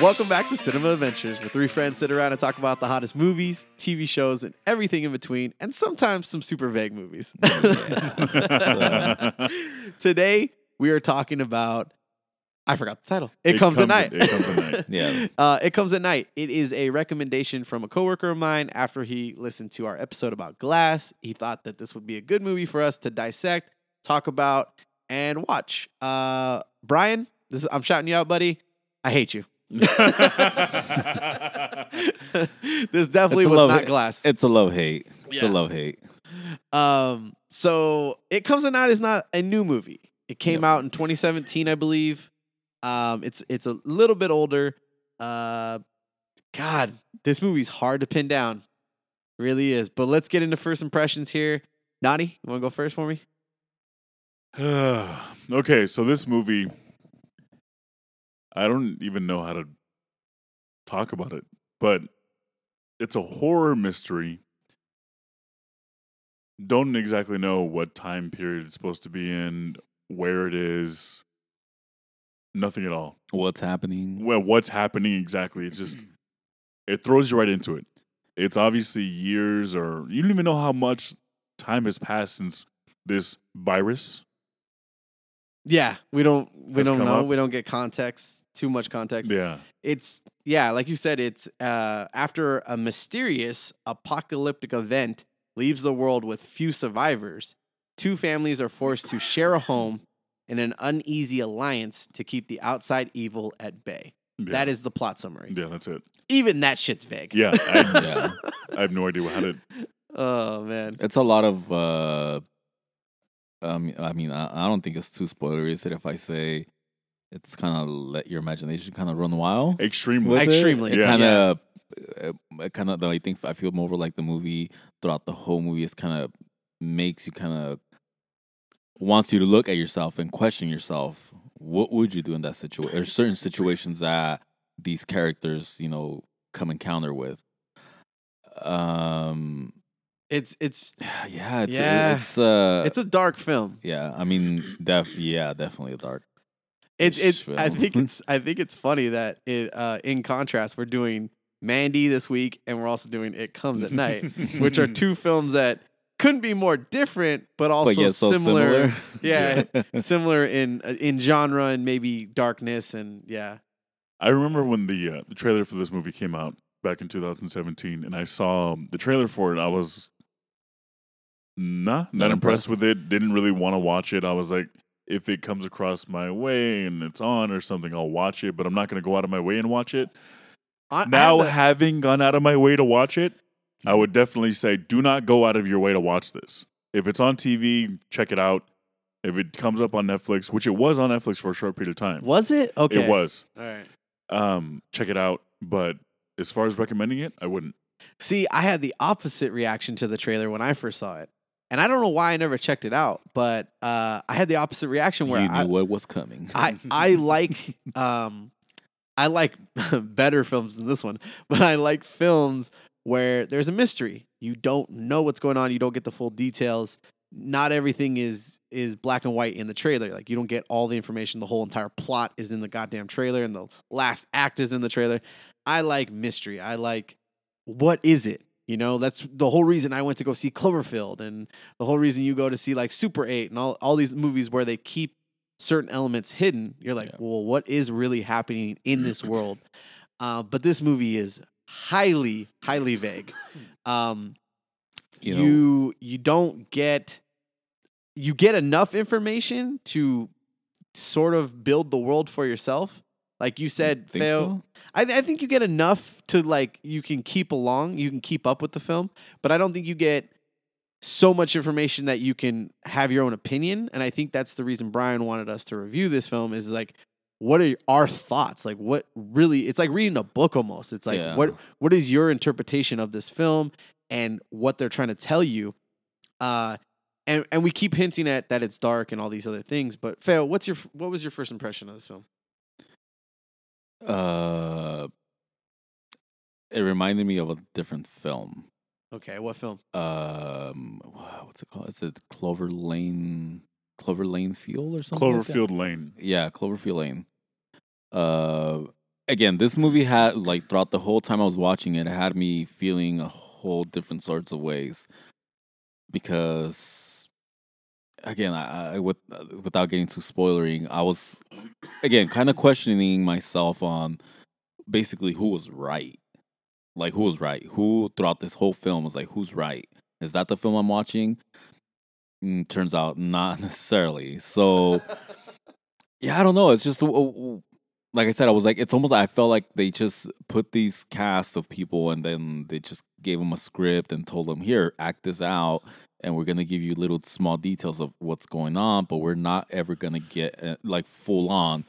Welcome back to Cinema Adventures, where three friends sit around and talk about the hottest movies, TV shows, and everything in between, and sometimes some super vague movies. Today, we are talking about. I forgot the title. It, comes, at night. It comes at night. Yeah. Uh, it comes at night. It is a recommendation from a coworker of mine after he listened to our episode about Glass. He thought that this would be a good movie for us to dissect, talk about, and watch. Uh, Brian, this is, I'm shouting you out, buddy. I hate you. this definitely It's a was love- not Glass. It's a low hate. It's Yeah. a low hate. Um, so it comes at night is not a new movie. It came No. out in 2017, I believe. Um, it's it's a little bit older. Uh, God, this movie's hard to pin down. Really is. But let's get into first impressions here. Nani, you want to go first for me? okay, so this movie, I don't even know how to talk about it, but it's a horror mystery. Don't exactly know what time period it's supposed to be in, where it is, nothing at all. What's happening? Well, what's happening exactly? It just it throws you right into it. It's obviously years, or you don't even know how much time has passed since this virus. Yeah, we don't we don't know. up? We don't get context, too much context. Yeah. It's yeah, like you said, it's uh, after a mysterious apocalyptic event leaves the world with few survivors. Two families are forced to share a home in an uneasy alliance to keep the outside evil at bay. yeah. That is the plot summary. Yeah, that's it. Even that shit's vague. Yeah, I, Yeah. I have no idea how to. Oh man. It's a lot of. uh um, I mean, I, I don't think it's too spoilery is it if I say it's kind of let your imagination kind of run wild. Extremely. with. Extremely, It yeah. kind of, it kind of. Though I think I feel more like the movie throughout the whole movie is kind of makes you kind of wants you to look at yourself and question yourself. What would you do in that situation? There's certain situations that these characters, you know, come encounter with. Um. It's it's Yeah. It's, Yeah. It's uh. it's a dark film. yeah. I mean, def. Yeah. Definitely a dark. It it I think it's I think it's funny that it uh, in contrast we're doing Mandy this week and we're also doing It Comes at Night, which are two films that couldn't be more different, but also but yeah, so similar. similar. Yeah, similar in uh, in genre and maybe darkness and yeah. I remember when the uh, the trailer for this movie came out back in 2017, and I saw um, the trailer for it. I was nah, not, Not impressed impressed. with it. Didn't really want to watch it. I was like, if it comes across my way and it's on or something, I'll watch it. But I'm not going to go out of my way and watch it. I, I now, had the- having gone out of my way to watch it, I would definitely say do not go out of your way to watch this. If it's on TV, check it out. If it comes up on Netflix, which it was on Netflix for a short period of time, was it okay? it was. All right. Um, check it out. But as far as recommending it, I wouldn't. See, I had the opposite reaction to the trailer when I first saw it. And I don't know why I never checked it out, but uh, I had the opposite reaction where you knew I, what was coming. I I like um I like better films than this one, but I like films where there's a mystery. You don't know what's going on, you don't get the full details. Not everything is is black and white in the trailer. Like you don't get all the information. The whole entire plot is in the goddamn trailer and the last act is in the trailer. I like mystery. I like what is it? You know, that's the whole reason I went to go see Cloverfield and the whole reason you go to see like Super 8 and all, all these movies where they keep certain elements hidden. You're like, Yeah. well, what is really happening in this world? Uh, but this movie is highly, highly vague. Um, you you, know, you don't get you get enough information to sort of build the world for yourself. Like you said, fail. so? I, I think you get enough to like you can keep along, you can keep up with the film, but I don't think you get so much information that you can have your own opinion. And I think that's the reason Brian wanted us to review this film is like, what are our thoughts? Like, what really? It's like reading a book almost. It's like Yeah. what what is your interpretation of this film and what they're trying to tell you? Uh, and and we keep hinting at that it's dark and all these other things. But Fail, what's your what was your first impression of this film? uh, it reminded me of a different film. Okay, what film? Um, what's it called? Is it Clover Lane? Clover Lane Field or something? like that? Cloverfield Lane. Yeah, Cloverfield Lane. Uh, again, this movie had like throughout the whole time I was watching it, it had me feeling a whole different sorts of ways because, again, I, I with without getting too spoilering, I was again kind of questioning myself on basically who was right, like who was right, who throughout this whole film was like who's right. Is that the film I'm watching? Mm, turns out not necessarily. So yeah, I don't know. It's just like I said. I was like, it's almost. I felt like they just put these cast of people, and then they just gave them a script and told them, "Here, act this out." And we're gonna give you little small details of what's going on, but we're not ever gonna get uh, like full on.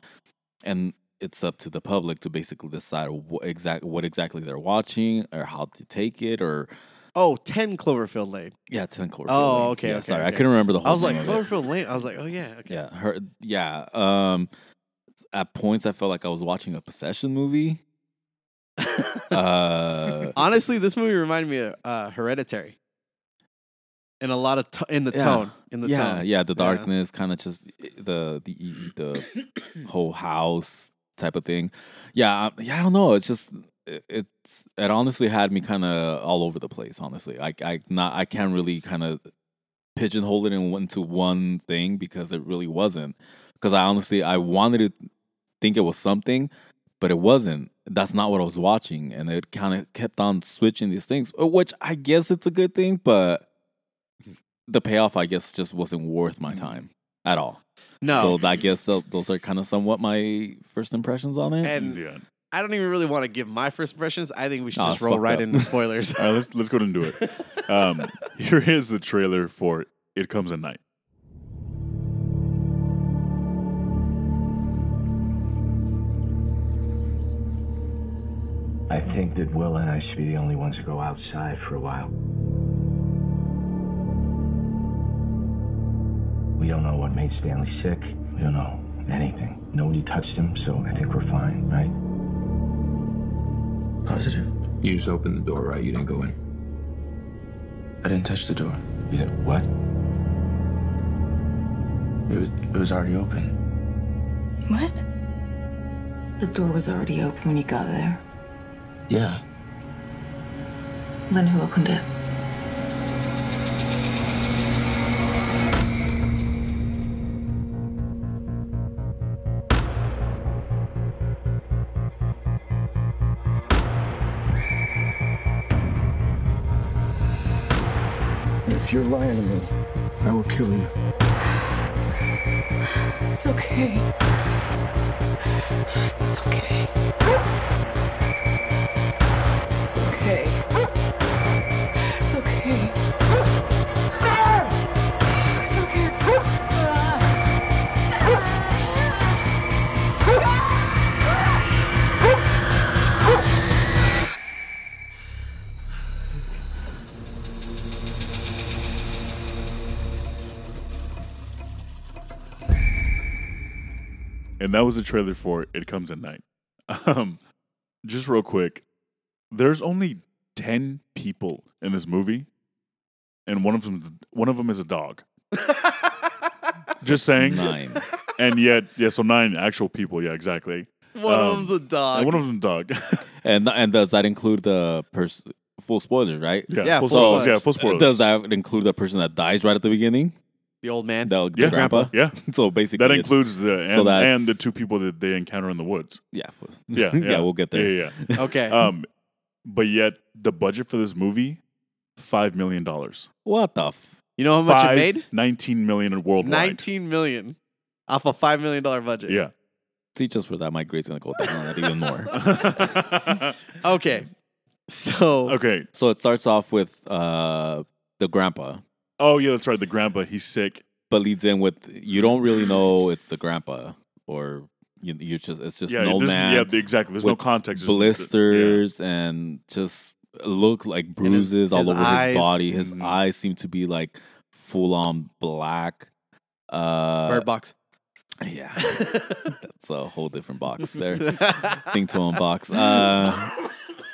And it's up to the public to basically decide what exact what exactly they're watching or how to take it or Oh, 10 Cloverfield Lane. yeah, ten Cloverfield. Oh, Lane. okay, Yeah, okay, sorry, I okay. couldn't remember the whole. I was like, name of it. Cloverfield Lane. I was like, oh, yeah. Okay. Yeah, her. Yeah. Um, at points I felt like I was watching a possession movie. Uh, Honestly, this movie reminded me of uh, Hereditary. In a lot of t- in the Yeah. tone, in the yeah, tone. yeah, the Yeah. darkness, kind of just the the e- the whole house type of thing. Yeah, yeah, I don't know. It's just it's it honestly had me kind of all over the place. Honestly, I I not I can't really kind of pigeonhole it into one thing because it really wasn't. Because I honestly I wanted to think it was something, but it wasn't. That's not what I was watching, and it kind of kept on switching these things, uh, which I guess it's a good thing, but the payoff I guess just wasn't worth my time at all. No. So I guess tho- those are kind of somewhat my first impressions on it. and Yeah. I don't even really want to give my first impressions. I think we should Oh, just it's roll fucked right up. into spoilers. All right, let's let's go ahead and do it. Um, here is the trailer for "It Comes at Night." I think that Will and I should be the only ones to go outside for a while. We don't know what made Stanley sick. We don't know anything. Nobody touched him, so I think we're fine, right? Positive. You just opened the door, right? You didn't go in. I didn't touch the door. You did what? It was, it was already open. What? The door was already open when you got there. Yeah. Then who opened it? Lying to me, I will kill you. It's okay. It's okay. It's okay. And that was the trailer for "It Comes at Night." Um, just real quick, there's only ten people in this movie, and one of them one of them is a dog. just saying, Nine. and yet, yeah, so nine actual people. Yeah, exactly. One Um, of them's a dog. One of them's a dog. and and does that include the person? Full spoilers, right? yeah, Yeah, full full spoilers. spoilers. Yeah, full Uh, spoilers. Does that include the person that dies right at the beginning? The old man. The, the yeah, grandpa. Yeah, So basically, that includes the and, so that's- and the two people that they encounter in the woods. Yeah. Yeah, yeah. yeah, We'll get there. Yeah, yeah. Okay. um, but yet the budget for this movie, five million dollars. What the? F- you know how much Five, it made? 19 million worldwide. 19 million off a $5 million budget. Yeah. Teach us for that, my grade's gonna go down on that even more. Okay. So, okay. So it starts off with uh the grandpa, Oh yeah, that's right. The grandpa, he's sick. but leads in with you don't really know it's the grandpa or you you just it's just yeah, an old man yeah, the- exactly. There's no with context. It's just- blisters and just look like bruises all his over eyes- his body. His Mhm. eyes seem to be like full on black. Uh, Bird Box. yeah, that's a whole different box there. Thing to unbox. Uh,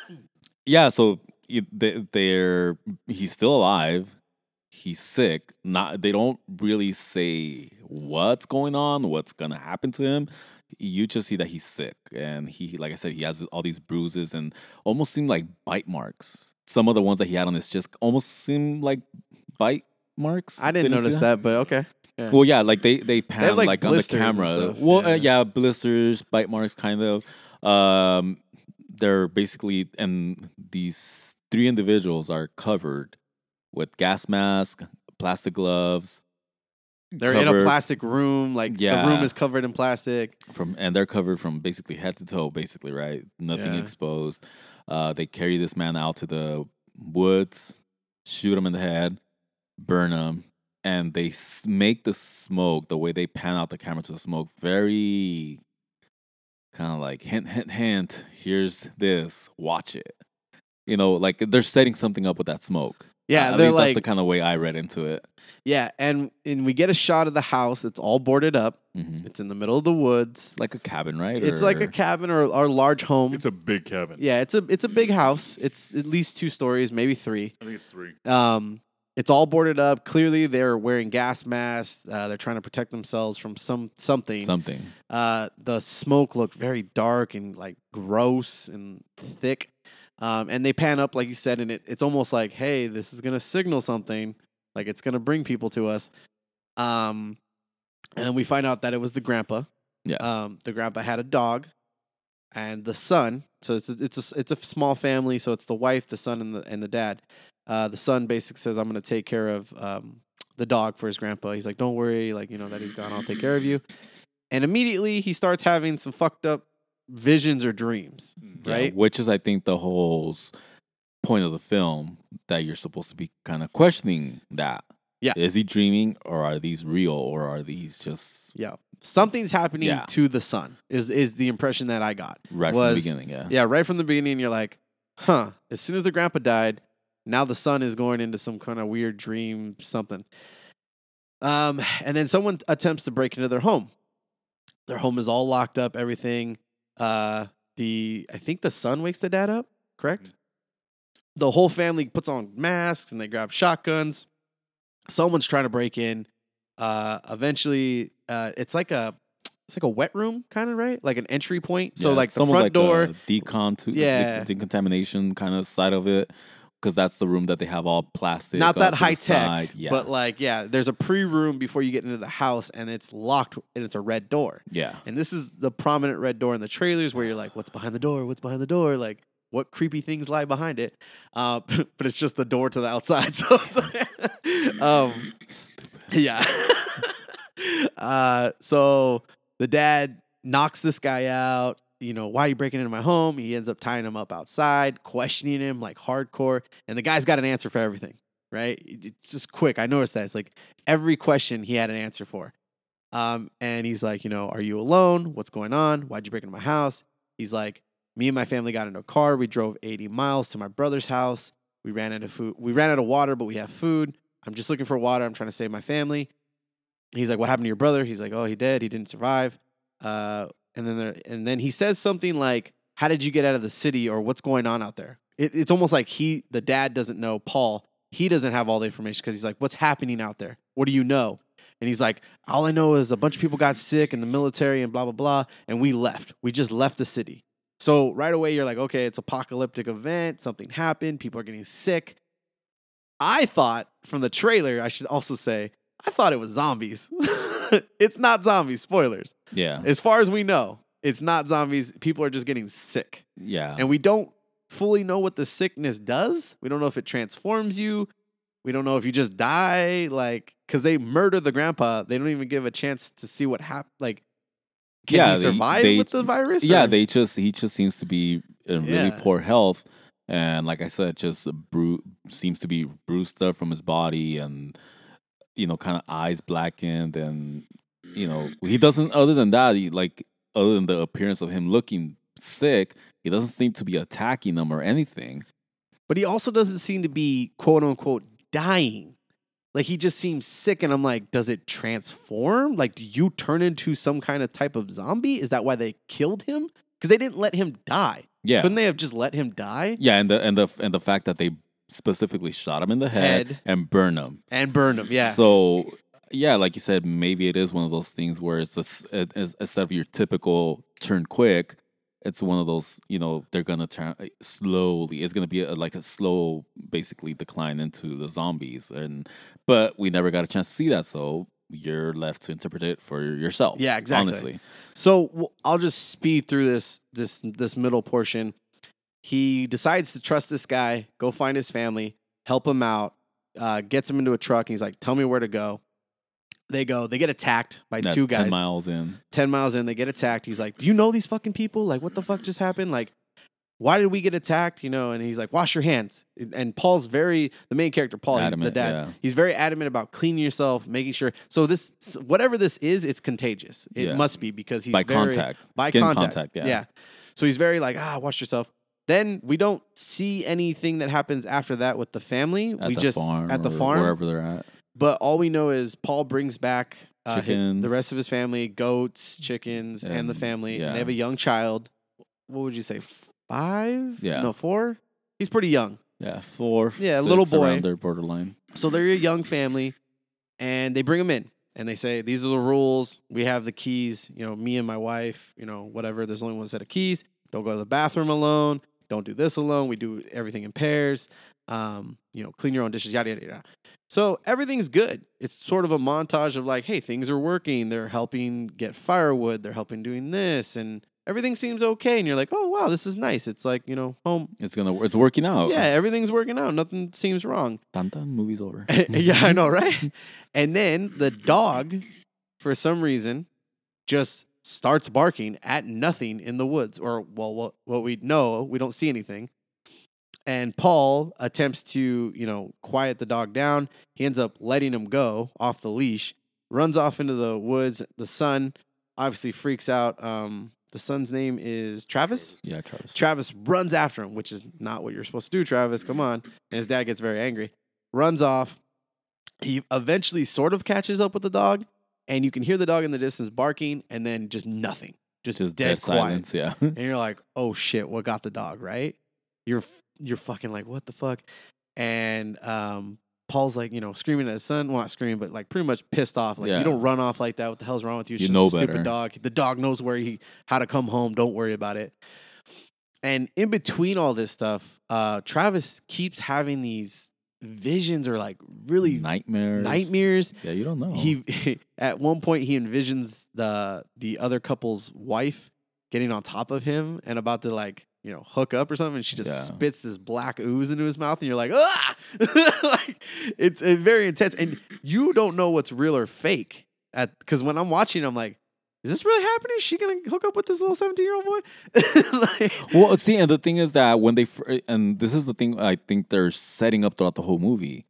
yeah, so it- they, they're he's still alive. He's sick. Not they don't really say what's going on, what's gonna happen to him. You just see that he's sick, and he, like I said, he has all these bruises and almost seem like bite marks. Some of the ones that he had on his just almost seem like bite marks. I didn't see notice that, but okay. Yeah. Well, yeah, like they they pan like, like, on the camera. Well, yeah. Uh, yeah, blisters, bite marks, kind of. Um, they're basically and these three individuals are covered with gas mask, plastic gloves They're in a plastic room. Like the room is covered in plastic. from, and they're covered from basically head to toe, basically, right? Nothing Yeah. exposed. Uh, they carry this man out to the woods, shoot him in the head, burn him, and they s- make the smoke the way they pan out the camera to the smoke very kind of like hint, hint, hint. Here's this. Watch it. You know, like they're setting something up with that smoke. Yeah, At they're least like that's the kind of way I read into it. yeah, and and we get a shot of the house. It's all boarded up. hmm It's in the middle of the woods. It's like a cabin, right? It's like a cabin or, or a large home. It's a big cabin. yeah, it's a it's a big house. It's at least two stories, maybe three. I think it's three. Um, it's all boarded up. Clearly, they're wearing gas masks. Uh, they're trying to protect themselves from some something. something. Uh, the smoke looked very dark and like gross and thick. Um, and they pan up, like you said, and it, it's almost like, hey, this is gonna signal something. Like it's gonna bring people to us. Um, and then we find out that it was the grandpa. Yeah. Um, the grandpa had a dog, and the son. So it's a, it's a it's a small family. So it's the wife, the son, and the and the dad. Uh, the son basically says, "I'm gonna take care of um, the dog for his grandpa." He's like, "Don't worry, like you know that he's gone. I'll take care of you." And immediately he starts having some fucked up visions or dreams. Yeah, Right? which is, I think, the whole point of the film that you're supposed to be kind of questioning that. Yeah. Is he dreaming or are these real or are these just Yeah, something's happening Yeah. to the son. Is is the impression that I got? right from the beginning? Yeah. Yeah, right from the beginning, you're like, huh. As soon as the grandpa died, now the son is going into some kind of weird dream, something. Um, and then someone attempts to break into their home. Their home is all locked up, everything. Uh, the I think the son wakes the dad up, correct? The whole family puts on masks and they grab shotguns. Someone's trying to break in. Uh, eventually, uh, it's like a it's like a wet room, kind of right, like an entry point. So Yeah, like the front like door. decon to Yeah. decontamination kind of side of it because that's the room that they have all plastic. not that high tech. Yeah. but like yeah, there's a pre room before you get into the house, and it's locked, and it's a red door. yeah. And this is the prominent red door in the trailers where you're like, what's behind the door? What's behind the door? Like, what creepy things lie behind it? Uh, but it's just the door to the outside. So, um, yeah. uh, so the dad knocks this guy out. You know, why are you breaking into my home? He ends up tying him up outside, questioning him like hardcore. And the guy's got an answer for everything, right? It's just quick. I noticed that. It's like every question he had an answer for. Um, and he's like, you know, are you alone? What's going on? Why'd you break into my house? He's like, me and my family got into a car. We drove 80 miles to my brother's house. We ran out of food. We ran out of water, but we have food. I'm just looking for water. I'm trying to save my family. He's like, what happened to your brother? He's like, oh, he did. He didn't survive. Uh, and then and then he says something like, how did you get out of the city or what's going on out there? It, it's almost like he, the dad doesn't know Paul. He doesn't have all the information because he's like, what's happening out there? What do you know? And he's like, all I know is a bunch of people got sick in the military and blah, blah, blah. And we left. We just left the city. So right away, you're like, okay, it's apocalyptic event. Something happened. People are getting sick. I thought from the trailer, I should also say, I thought it was zombies. it's not zombies. Spoilers. Yeah. As far as we know, it's not zombies. People are just getting sick. yeah. And we don't fully know what the sickness does. We don't know if it transforms you. We don't know if you just die. Like, because they murder the grandpa. They don't even give a chance to see what happened. Like, can Yeah, he they- survive they- with the virus? yeah, or- they just he just seems to be in really Yeah. poor health, and like I said, just bru- seems to be bruised up from his body, and you know, kind of eyes blackened, and you know, he doesn't. Other than that, he, like other than the appearance of him looking sick, he doesn't seem to be attacking them or anything. But he also doesn't seem to be quote unquote dying. Like he just seems sick, and I'm like, does it transform? Like, do you turn into some kind of type of zombie? Is that why they killed him? because they didn't let him die. Yeah. Couldn't they have just let him die Yeah, and the and the and the fact that they specifically shot him in the head, Head. and burned him. and burn him? Yeah. So yeah, like you said, maybe it is one of those things where it's this, it, it's- instead of your typical turn quick, it's one of those you know they're gonna turn uh, slowly. It's gonna be a, like a slow, basically decline into the zombies, and but we never got a chance to see that, so you're left to interpret it for yourself. Yeah, exactly. Honestly, So I'll just speed through this this this middle portion. He decides to trust this guy, go find his family, help him out, uh, gets him into a truck. And he's like, "Tell me where to go." They go. They get attacked by two guys. ten miles in. 10 miles in, they get attacked. He's like, Do you know these fucking people? Like, what the fuck just happened? Like, why did we get attacked? You know, and he's like, Wash your hands. And Paul's very, the main character, Paul, he's the dad, yeah. he's very adamant about cleaning yourself, making sure. So, this, whatever this is, it's contagious. It Yeah. must be because he's By very- contact. By Skin contact. contact, yeah. Yeah. So, he's very like, Ah, wash yourself. Then we don't see anything that happens after that with the family. At we the just farm at the farm, wherever they're at. but all we know is Paul brings back uh, hi- the rest of his family, goats, chickens, and, the family. yeah. And they have a young child. What would you say? Five? Yeah. No, four? He's pretty young. Yeah, four. Yeah, a six, little boy. around their borderline. So they're a young family, and they bring him in. And they say, These are the rules. We have the keys. You know, me and my wife, you know, whatever. There's only one set of keys. Don't go to the bathroom alone. Don't do this alone. We do everything in pairs. Um, you know, clean your own dishes, yada, yada, yada. So everything's good. It's sort of a montage of like, hey, things are working. They're helping get firewood. They're helping doing this. And everything seems okay. And you're like, oh, wow, this is nice. It's like, you know, home. It's gonna. It's working out. Yeah, everything's working out. Nothing seems wrong. Dun, dun, movie's over. yeah, I know, right? And then the dog, for some reason, just starts barking at nothing in the woods. Or, well, what, what we know, we don't see anything. And Paul attempts to, you know, quiet the dog down. He ends up letting him go off the leash, runs off into the woods. The son obviously freaks out. Um, the son's name is Travis. Yeah, Travis. Travis runs after him, which is not what you're supposed to do, Travis. Come on. And his dad gets very angry, runs off. He eventually sort of catches up with the dog, and you can hear the dog in the distance barking, and then just nothing, just, Just dead, dead silence. Yeah. And you're like, oh shit, what got the dog, right? You're you're fucking like, what the fuck? And um, Paul's like, you know, screaming at his son. Well, not screaming, but like pretty much pissed off. Like, Yeah. you don't run off like that. What the hell's wrong with you? It's You know a stupid better. dog. The dog knows where he how to come home. Don't worry about it. And in between all this stuff, uh, Travis keeps having these visions or like really nightmares. nightmares. Yeah, you don't know. He at one point he envisions the the other couple's wife getting on top of him and about to like you know hook up or something, and she just Yeah. spits this black ooze into his mouth, and you're like, ah, like it's uh, very intense, and you don't know what's real or fake at because when I'm watching, I'm like. Is this really happening? Is she gonna hook up with this little 17 year old boy? like, well, see, and the thing is that when they and this is the thing I think they're setting up throughout the whole movie.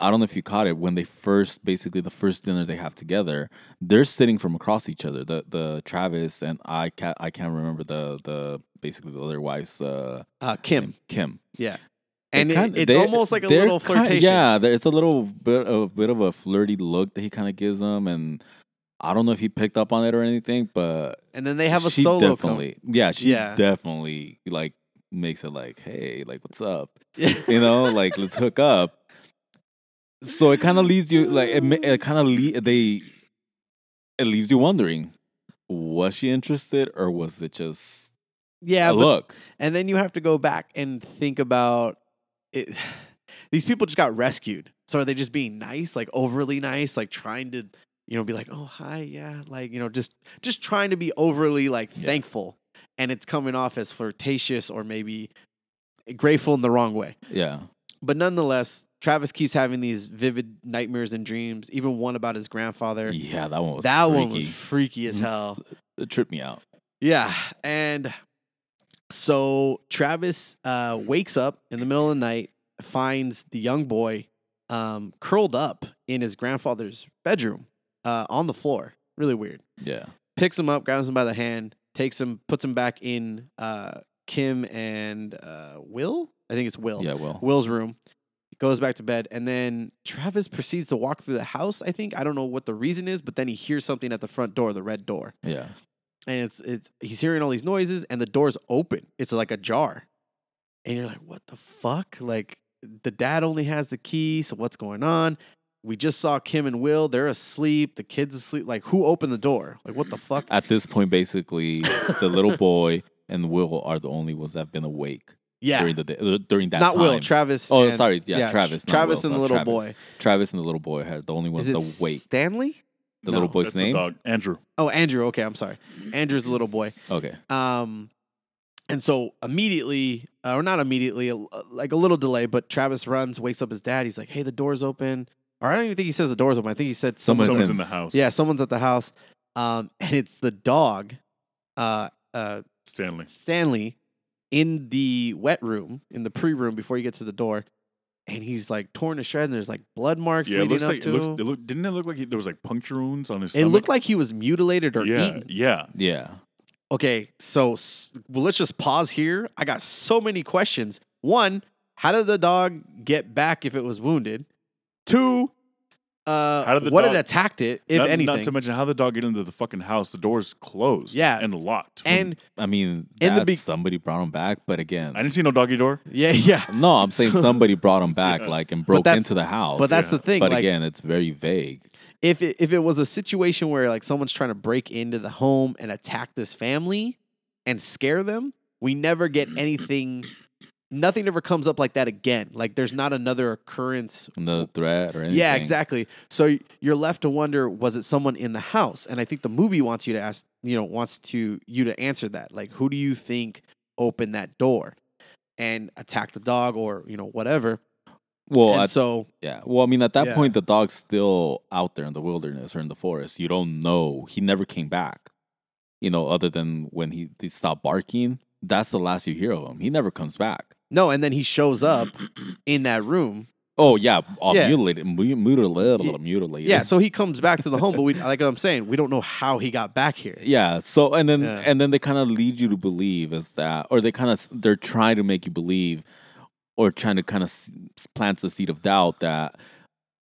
I don't know if you caught it when they first, basically the first dinner they have together. They're sitting from across each other. The the Travis and I can't I can't remember the the basically the other wife's uh, uh, Kim, Kim. yeah, and kinda- it's almost like a little flirtation. yeah, there- it's a little bit of bit of a flirty look that he kind of gives them, and I don't know if he picked up on it or anything, but and then they have a she solo. definitely, yeah, she Yeah. definitely like makes it like, hey, like what's up, you know, like let's hook up. So it kind of leaves you like it, it kind of le- they it leaves you wondering was she interested or was it just yeah, a but look? And then you have to go back and think about it. These people just got rescued. So are they just being nice, like overly nice, like trying to, you know, be like, oh hi, yeah, like you know, just just trying to be overly like Yeah. thankful, and it's coming off as flirtatious or maybe grateful in the wrong way. Yeah, But nonetheless, Travis keeps having these vivid nightmares and dreams. Even one about his grandfather. yeah, that one was that freaky. one was freaky as hell. It tripped me out. Yeah, and so Travis uh, wakes up in the middle of the night, finds the young boy um, curled up in his grandfather's bedroom uh, on the floor. Really weird. Yeah, Picks him up, grabs him by the hand, takes him, puts him back in uh, Kim and uh, Will. I think it's Will. yeah, well, Will's room. Goes back to bed, and then Travis proceeds to walk through the house. I think I don't know what the reason is, but then he hears something at the front door, the red door yeah. and it's it's he's hearing all these noises, and the door's open. It's like ajar, and you're like, "What the fuck?" Like the dad only has the key, so what's going on? We just saw Kim and Will. They're asleep. The kid's asleep. Like, who opened the door? Like, what the fuck? At this point, basically, the little boy and Will are the only ones that have been awake Yeah, during the day, uh, during that not time. Will. Travis. Oh, and- sorry, yeah, Tr- Travis. not Travis Will, and the little Travis. boy. Travis and the little boy are the only ones Is it awake. Stanley? The No. little boy's That's the name. dog, Andrew. Oh, Andrew. Okay, I'm sorry. Andrew's the little boy. Okay. Um, and so immediately, uh, or not immediately, a- like a little delay, but Travis runs, wakes up his dad. He's like, "Hey, the door's open." Or I don't even think he says the door's open. I think he said Someone's someone's. Someone's in. in the house. Yeah, someone's at the house. Um, and it's the dog, uh, uh, Stanley. Stanley, in the wet room, in the pre room before you get to the door, and he's like torn to shreds. And there's like blood marks Yeah, it looks up like to. it looks. It look, didn't it look like he, there was like puncture wounds on his? It stomach? looked like he was mutilated or yeah, eaten. yeah. Yeah. Okay, so well, let's just pause here. I got so many questions. One, how did the dog get back if it was wounded? Two, uh, How did the what dog- had attacked it, if not, anything? Not to mention how the dog get into the fucking house. The door's closed. Yeah. and locked. and I mean, In the be- somebody brought him back, but again, I didn't see no doggy door. yeah, yeah, no, I'm saying somebody brought him back, Yeah. like and broke into the house. but that's yeah. the thing. But like, again, it's very vague. if it, if it was a situation where like someone's trying to break into the home and attack this family and scare them, we never get anything. Nothing ever comes up like that again. Like there's not another occurrence Another threat or anything. Yeah, exactly. So you're left to wonder, was it someone in the house? And I think the movie wants you to ask, you know, wants to you to answer that. Like, who do you think opened that door and attacked the dog, or you know, whatever? Well, and at, so yeah. Well, I mean, at that Yeah. point, the dog's still out there in the wilderness or in the forest. You don't know. He never came back. You know, other than when he, he stopped barking. That's the last you hear of him. He never comes back. No, and then he shows up in that room. Oh yeah, all Yeah. mutilated, mu- mutilated, Yeah. mutilated. Yeah, so he comes back to the home, but we like I'm saying, we don't know how he got back here. Yeah. So and then Yeah. and then they kind of lead you to believe is that, or they kind of they're trying to make you believe, or trying to kind of plant the seed of doubt that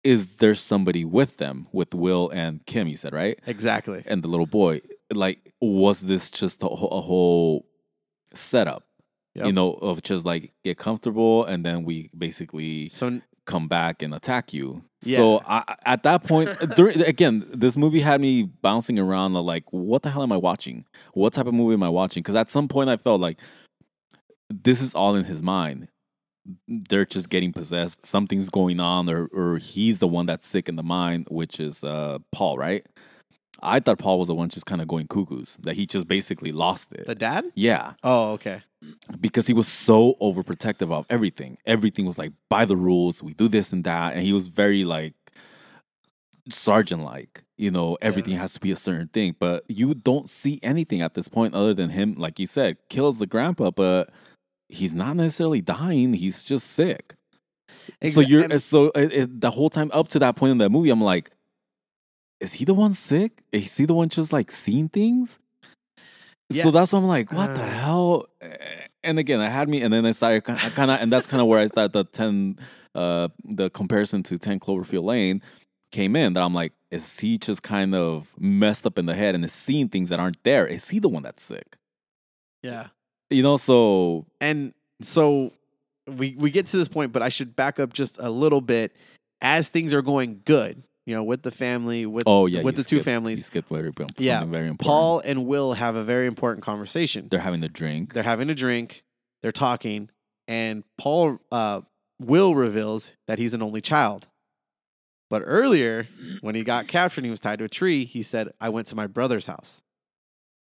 is there somebody with them with Will and Kim? You said right, Exactly. and the little boy. Like, was this just a, a whole setup? You know, of just like get comfortable, and then we basically So come back and attack you. Yeah. So I- at that point, during, again, this movie had me bouncing around like, what the hell am I watching? What type of movie am I watching? Because at some point I felt like this is all in his mind. They're just getting possessed. Something's going on, or or he's the one that's sick in the mind, which is uh, Paul, right? I thought Paul was the one just kind of going cuckoos. That he just basically lost it. the dad? yeah, Oh, okay. Because he was so overprotective of everything. Everything was like by the rules. We do this and that, and he was very like sergeant like. You know, everything has to be a certain thing. But you don't see anything at this point other than him, like you said, kills the grandpa, but he's not necessarily dying. He's just sick. so you're so it, it, the whole time up to that point in the movie, I'm like, is he the one sick? Is he the one just like seeing things? Yeah. So that's why I'm like, what the Uh. hell? And again, I had me, and then I started kind of, and that's kind of where I started the ten, uh, the comparison to Ten Cloverfield Lane came in. That I'm like, is he just kind of messed up in the head and is seeing things that aren't there? Is he the one that's sick? Yeah. You know, so And so we we get to this point, but I should back up just a little bit as things are going good, you know, with the family, with oh yeah, with the two families. you skipped very, Yeah, very important. Paul and Will have a very important conversation. they're having a drink. They're having a drink, they're talking, and Paul uh Will reveals that he's an only child. But earlier, when he got captured and he was tied to a tree, he said, I went to my brother's house.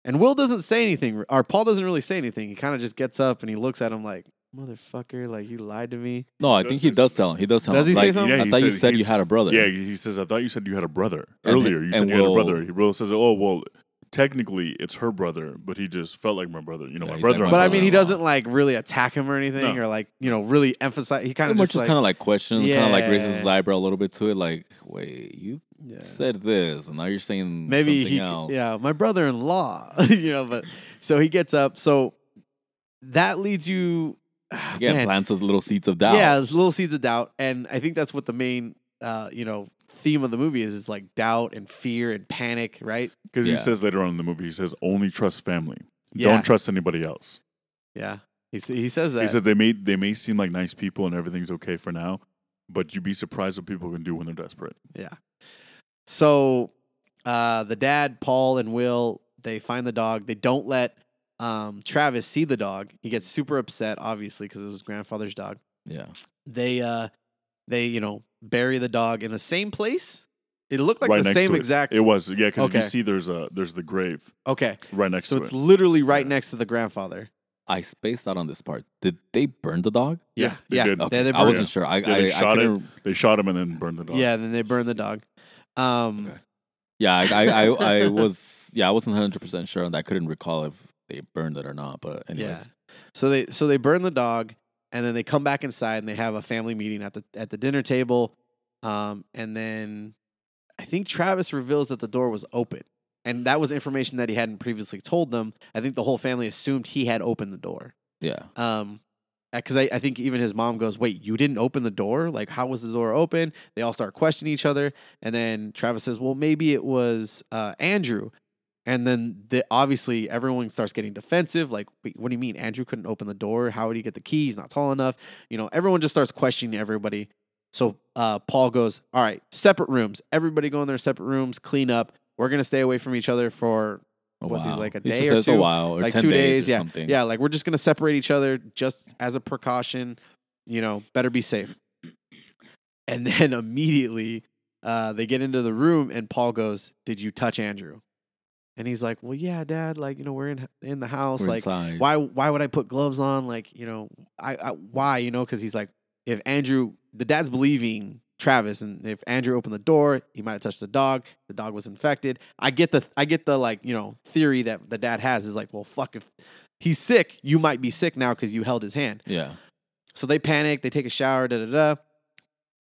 And Will doesn't say anything, or Paul doesn't really say anything. He kind of just gets up and he looks at him like, motherfucker, like you lied to me. No, I think he he does tell him. He does tell Does him. he say Like, something? Yeah, I he thought you said said you he's- had a brother. Yeah, he says, I thought you said you had a brother. And Earlier, he- you said and you had a Will- brother. He really says, oh, well, technically it's her brother, but he just felt like my brother. You know, Yeah, my he's brother. like, I'm But I mean, he in law. doesn't like really attack him or anything, No. or like you know really emphasize. He kind of Pretty much just just like, kind of like question, kind of like raises his Yeah. eyebrow a little bit to it. Like, wait, you yeah. said this, and now you're saying maybe something he, else. yeah, my brother-in-law, you know. But so he gets up. So that leads you Again, man, plants those little seeds of doubt. Yeah, there's little seeds of doubt, and I think that's what the main, uh, you know, theme of the movie is is like doubt and fear and panic, right? Because Yeah. he says later on in the movie, he says, only trust family. Yeah. Don't trust anybody else. Yeah, he he says that. He said they may they may seem like nice people and everything's okay for now, but you'd be surprised what people can do when they're desperate. Yeah. So uh, the dad, Paul and Will, they find the dog. They don't let um, Travis see the dog. He gets super upset, obviously, because it was his grandfather's dog. Yeah. They uh, they you know bury the dog in the same place. It looked like right the same it. exact. It was yeah, because Okay. you see there's a there's the grave okay, right next to it. so to it's it. literally right Yeah. next to the grandfather. I spaced out on this part. Did they burn the dog? Yeah, they yeah. did. Yeah, they I burned wasn't it. sure. I, Yeah, they I, I shot it. couldn't- They shot him and then burned the dog. Yeah, then they burned the dog. Um, Okay. Yeah, I, I, I, I was, yeah, I wasn't hundred percent sure on that. I couldn't recall if they burned it or not. But anyways, So they so they burn the dog, and then they come back inside and they have a family meeting at the at the dinner table, um, and then I think Travis reveals that the door was open, and that was information that he hadn't previously told them. I think the whole family assumed he had opened the door. yeah, Um, because I, I think even his mom goes, "Wait, you didn't open the door? Like, how was the door open?" They all start questioning each other, and then Travis says, "Well, maybe it was uh, Andrew." And then the, obviously everyone starts getting defensive. Like, Wait, what do you mean Andrew couldn't open the door? How would he get the key? He's not tall enough. You know, everyone just starts questioning everybody. So uh, Paul goes, "All right, separate rooms. Everybody go in their separate rooms, clean up. We're gonna stay away from each other for a What's while. like, a day or two? a while or like 10 two days, days, or yeah, something. yeah. Like we're just gonna separate each other just as a precaution. You know, better be safe. And then immediately, uh, they get into the room, and Paul goes, "Did you touch Andrew?" And he's like, "Well, yeah, Dad. Like, you know, we're in in the house. We're like, inside. why why would I put gloves on? Like, you know, I, I why you know because he's like, if Andrew, the dad's believing Travis, and if Andrew opened the door, he might have touched the dog. The dog was infected. I get the I get the like you know theory that the dad has is like, well, fuck if he's sick, you might be sick now because you held his hand. Yeah, So they panic. They take a shower. Da da da.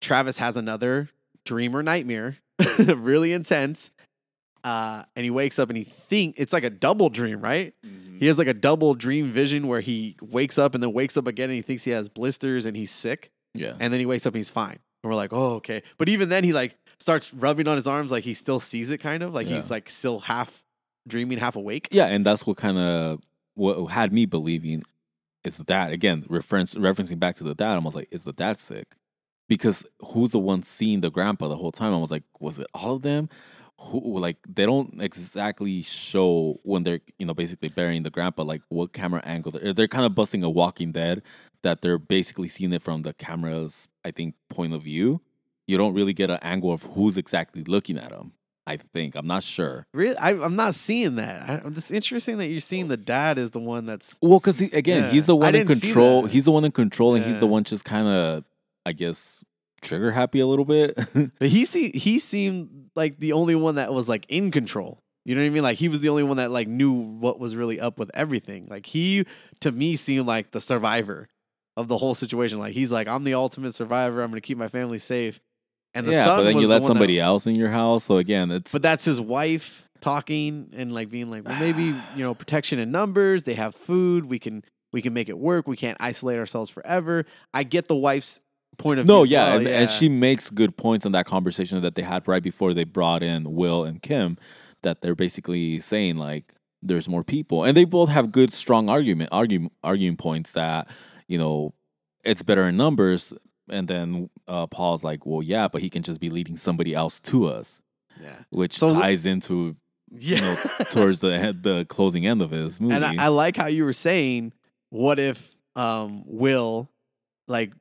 Travis has another dream or nightmare, really intense. Uh, and he wakes up and he think it's like a double dream, right? He has like a double dream vision where he wakes up and then wakes up again and he thinks he has blisters and he's sick. yeah. And then he wakes up and he's fine. And we're like, oh, okay. But even then, he like starts rubbing on his arms like he still sees it, kind of like he's like still half dreaming, half awake. Yeah, and that's what kind of what had me believing is that again. Reference referencing back to the dad, I was like, is the dad sick? Because who's the one seeing the grandpa the whole time? I was like, was it all of them? Who like they don't exactly show when they're you know basically burying the grandpa like what camera angle they're, they're kind of busting a Walking Dead that they're basically seeing it from the camera's I think point of view. You don't really get an angle of who's exactly looking at him. I think I'm not sure. Really, I, I'm not seeing that. I, it's interesting that you're seeing the dad is the one that's Well, because he, again, Yeah. he's the I one in control. He's the one in control, and he's the one just kind of, I guess, trigger happy a little bit. But he see he seemed like the only one that was like in control. You know what I mean? Like he was the only one that like knew what was really up with everything. Like he to me seemed like the survivor of the whole situation. Like he's like I'm the ultimate survivor. I'm going to keep my family safe. And the yeah, son but then you let one that- somebody else in your house. So again, it's But that's his wife talking and like being like, well, maybe you know, protection in numbers. They have food. We can we can make it work. We can't isolate ourselves forever. I get the wife's point of no, view. as yeah, well, and, and she makes good points in that conversation that they had right before they brought in Will and Kim. That they're basically saying like there's more people, and they both have good, strong argument, argue, arguing points that you know it's better in numbers. And then uh, Paul's like, well, yeah, but he can just be leading somebody else to us, yeah, which So- ties into yeah. you know, towards the head, the closing end of his movie. And I, I like how you were saying, what if um, Will like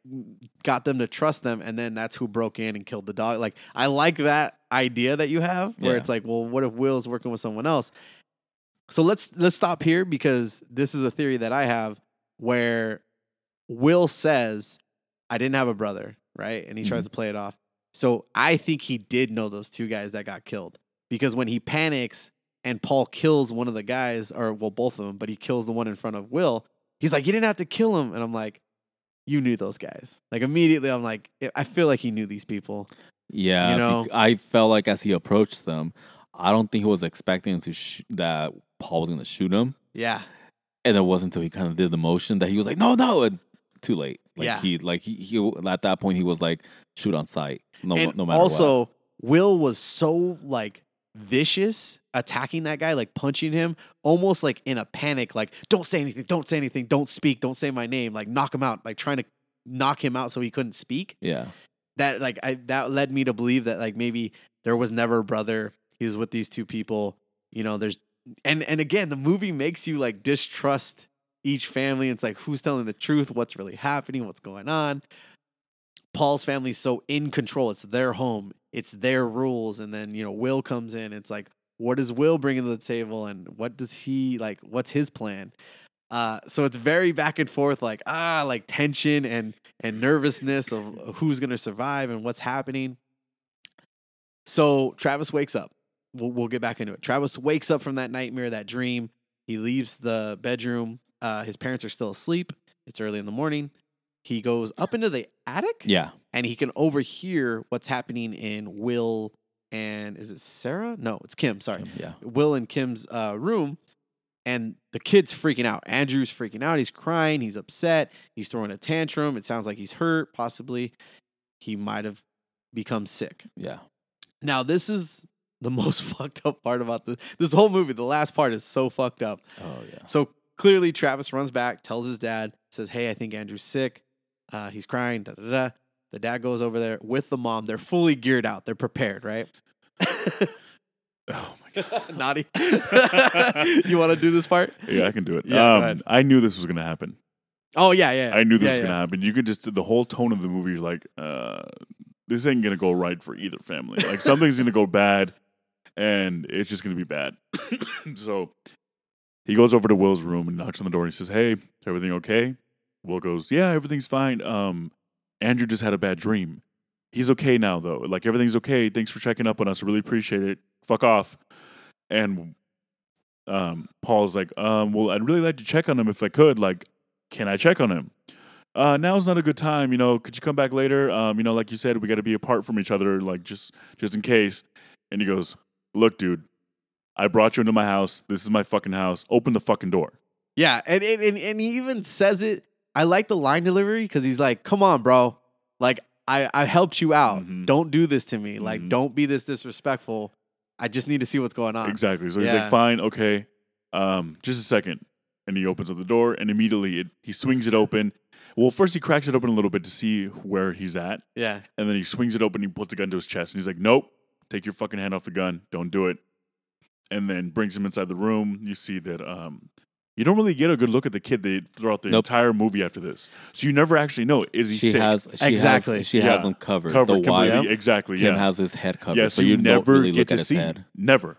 got them to trust them, and then that's who broke in and killed the dog. Like I like that idea that you have, where Yeah. it's like, well, what if Will's working with someone else? So let's let's stop here because this is a theory that I have where Will says, "I didn't have a brother," right, and he tries mm-hmm. to play it off. So I think he did know those two guys that got killed because when he panics and Paul kills one of the guys, or well, both of them, but he kills the one in front of Will. He's like, "You didn't have to kill him," and I'm like, "You knew those guys." Like immediately, I'm like, I feel like he knew these people. yeah, you know? I felt like as he approached them, I don't think he was expecting to sh- that Paul was going to shoot him, Yeah, and it wasn't until he kind of did the motion that he was like, "No, no!" And too late. Like Yeah. he, like he, he, at that point, he was like, "Shoot on sight." No, and no matter also what. Will was so like vicious attacking that guy, like punching him, almost like in a panic, like, don't say anything, don't say anything, don't speak, don't say my name, like knock him out, like trying to knock him out so he couldn't speak. Yeah. That like I that led me to believe that like maybe there was never a brother. He was with these two people. You know, there's and and again, the movie makes you like distrust each family. It's like who's telling the truth, what's really happening, what's going on. Paul's family's so in control. It's their home. It's their rules. And then, you know, Will comes in. It's like, what does Will bring to the table and what does he like what's his plan? Uh, so it's very back and forth, like ah, like tension and and nervousness of who's gonna survive and what's happening. So Travis wakes up. We'll, we'll get back into it. Travis wakes up from that nightmare, that dream. He leaves the bedroom. Uh, his parents are still asleep. It's early in the morning. He goes up into the attic Yeah. And he can overhear what's happening in Will and is it Sarah? No, it's Kim. Sorry, Yeah. Will and Kim's uh, room, and the kid's freaking out. Andrew's freaking out. He's crying. He's upset. He's throwing a tantrum. It sounds like he's hurt. Possibly, he might have become sick. Yeah. Now, this is the most fucked up part about this. This whole movie, the last part is so fucked up. Oh yeah. So clearly, Travis runs back, tells his dad, says, "Hey, I think Andrew's sick. Uh, he's crying." Da da da. The dad goes over there with the mom. They're fully geared out. They're prepared, right? Oh my god. Naughty. you want to do this part? Yeah, I can do it. Yeah, um. I knew this was gonna happen. Oh yeah, yeah. I knew this yeah, was yeah. gonna happen. You could just the whole tone of the movie. You're like, uh, this ain't gonna go right for either family. Like something's gonna go bad, and it's just gonna be bad. so he goes over to Will's room and knocks on the door. and He says, "Hey, everything okay?" Will goes, "Yeah, everything's fine. Um, Andrew just had a bad dream. He's okay now, though. Like everything's okay. Thanks for checking up on us. Really appreciate it. Fuck off." And um, Paul's like, um, "Well, I'd really like to check on him if I could. Like, can I check on him?" uh, now's not a good time. You know, could you come back later? Um, you know, like you said, we got to be apart from each other, like just just in case. And he goes, "Look, dude, I brought you into my house. This is my fucking house. Open the fucking door." Yeah, and, and and and he even says it. I like the line delivery because he's like, "Come on, bro. Like, I I helped you out. Mhm. Don't do this to me. Like, Mhm. don't be this disrespectful. I just need to see what's going on." Exactly. So he's Yeah. like, "Fine, okay, um, just a second. And he opens up the door, and immediately it, he swings it open. Well, first he cracks it open a little bit to see where he's at, Yeah. and then he swings it open. He puts a gun to his chest, and he's like, "Nope, take your fucking hand off the gun. Don't do it." And then brings him inside the room. You see that um, you don't really get a good look at the kid they, throughout the Nope. entire movie after this, so you never actually know is he She sick? has she Exactly. Has, she has Yeah. him covered. covered the wife. Exactly. Kim yeah. has his head covered, yeah. so you, never don't really get look to at his see. head. Never.